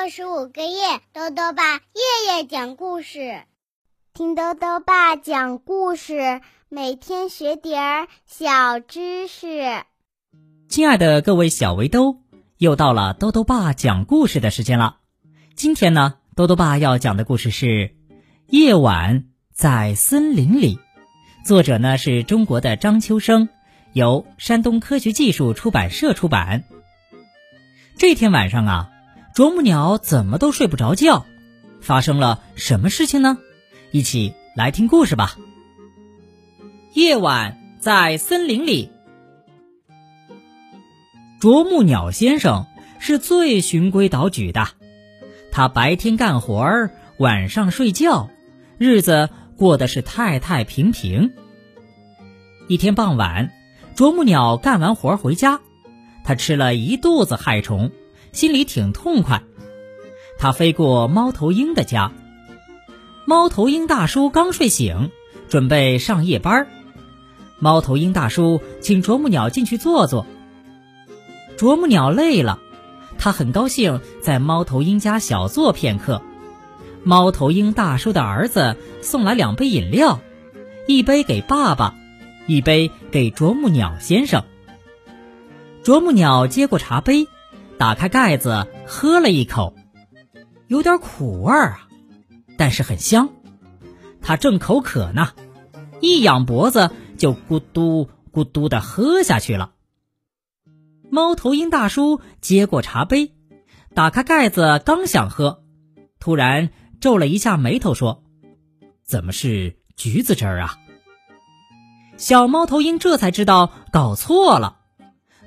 六十五个夜，豆豆爸夜夜讲故事，听豆豆爸讲故事，每天学点儿小知识。亲爱的各位小围兜，又到了豆豆爸讲故事的时间了。今天呢，豆豆爸要讲的故事是《夜晚在森林里》，作者呢是中国的张秋生，由山东科学技术出版社出版。这天晚上啊，啄木鸟怎么都睡不着觉，发生了什么事情呢？一起来听故事吧。夜晚在森林里，啄木鸟先生是最循规蹈矩的，他白天干活儿，晚上睡觉，日子过得是太太平平。一天傍晚，啄木鸟干完活回家。他吃了一肚子害虫，心里挺痛快。他飞过猫头鹰的家，猫头鹰大叔刚睡醒，准备上夜班。猫头鹰大叔请啄木鸟进去坐坐。啄木鸟累了，他很高兴在猫头鹰家小坐片刻。猫头鹰大叔的儿子送来两杯饮料，一杯给爸爸，一杯给啄木鸟先生。啄木鸟接过茶杯，打开盖子喝了一口，有点苦味儿啊，但是很香。他正口渴呢，一仰脖子就咕嘟咕嘟的喝下去了。猫头鹰大叔接过茶杯，打开盖子刚想喝，突然皱了一下眉头说：“怎么是橘子汁儿啊？”小猫头鹰这才知道搞错了。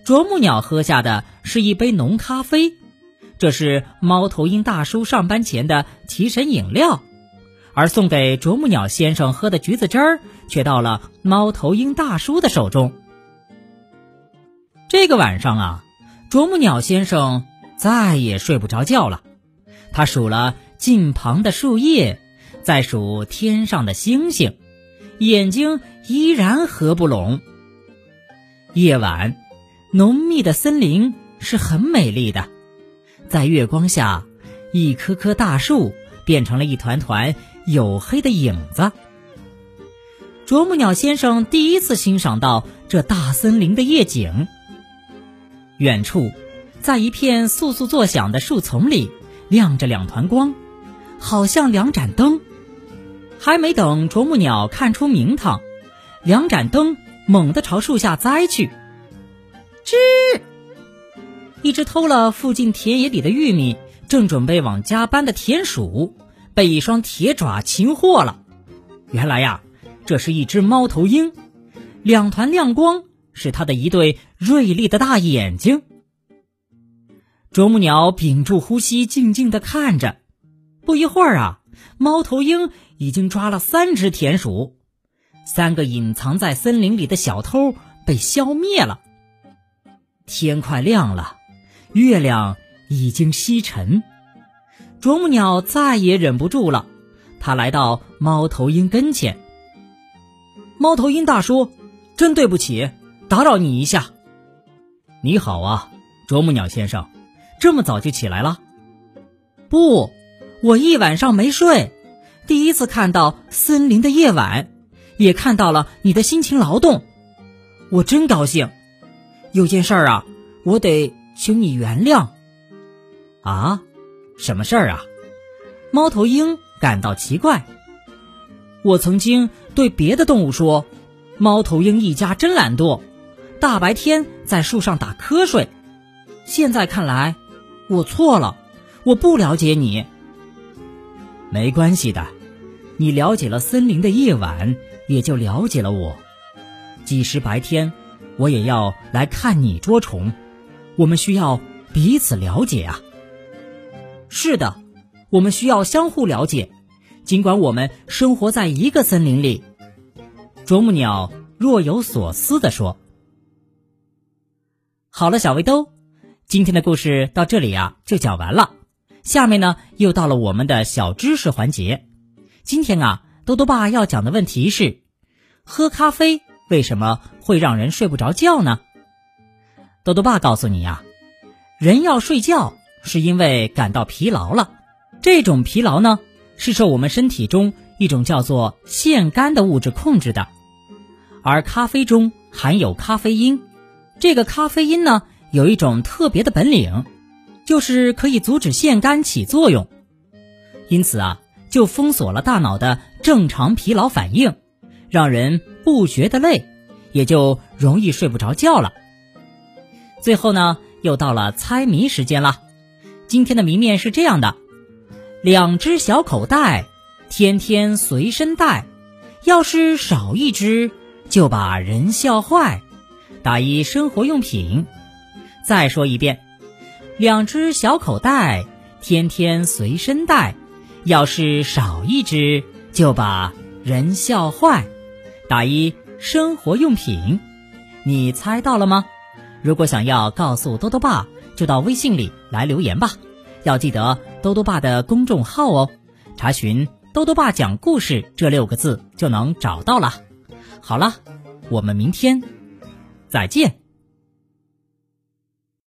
啄木鸟喝下的是一杯浓咖啡，这是猫头鹰大叔上班前的提神饮料，而送给啄木鸟先生喝的橘子汁儿却到了猫头鹰大叔的手中。这个晚上啊，啄木鸟先生再也睡不着觉了，他数了近旁的树叶，再数天上的星星，眼睛依然合不拢。夜晚。浓密的森林是很美丽的，在月光下，一棵棵大树变成了一团团黝黑的影子。啄木鸟先生第一次欣赏到这大森林的夜景。远处，在一片簌簌作响的树丛里，亮着两团光，好像两盏灯。还没等啄木鸟看出名堂，两盏灯猛地朝树下栽去。吱！一只偷了附近田野里的玉米，正准备往家搬的田鼠，被一双铁爪擒获了。原来呀，这是一只猫头鹰，两团亮光是它的一对锐利的大眼睛。啄木鸟屏住呼吸，静静的看着。不一会儿啊，猫头鹰已经抓了三只田鼠，三个隐藏在森林里的小偷被消灭了。天快亮了，月亮已经西沉，啄木鸟再也忍不住了，它来到猫头鹰跟前。猫头鹰大叔，真对不起，打扰你一下。你好啊，啄木鸟先生，这么早就起来了？不，我一晚上没睡，第一次看到森林的夜晚，也看到了你的辛勤劳动，我真高兴。有件事儿啊，我得请你原谅。啊，什么事儿啊？猫头鹰感到奇怪。我曾经对别的动物说，猫头鹰一家真懒惰，大白天在树上打瞌睡。现在看来，我错了，我不了解你。没关系的，你了解了森林的夜晚，也就了解了我。即使白天。我也要来看你捉虫，我们需要彼此了解啊。是的，我们需要相互了解，尽管我们生活在一个森林里。啄木鸟若有所思地说：“好了，小围兜，今天的故事到这里啊就讲完了。下面呢又到了我们的小知识环节。今天啊，多多爸要讲的问题是：喝咖啡。”为什么会让人睡不着觉呢？豆豆爸告诉你呀，人要睡觉，是因为感到疲劳了。这种疲劳呢，是受我们身体中一种叫做腺苷的物质控制的。而咖啡中含有咖啡因，这个咖啡因呢，有一种特别的本领，就是可以阻止腺苷起作用。因此啊，就封锁了大脑的正常疲劳反应，让人不觉得累，也就容易睡不着觉了。最后呢，又到了猜谜时间了。今天的谜面是这样的：两只小口袋，天天随身带，要是少一只，就把人笑坏。打一生活用品。再说一遍，两只小口袋，天天随身带，要是少一只，就把人笑坏。打一生活用品。你猜到了吗？如果想要告诉多多爸，就到微信里来留言吧。要记得多多爸的公众号哦，查询“多多爸讲故事”这六个字就能找到了。好了，我们明天再见。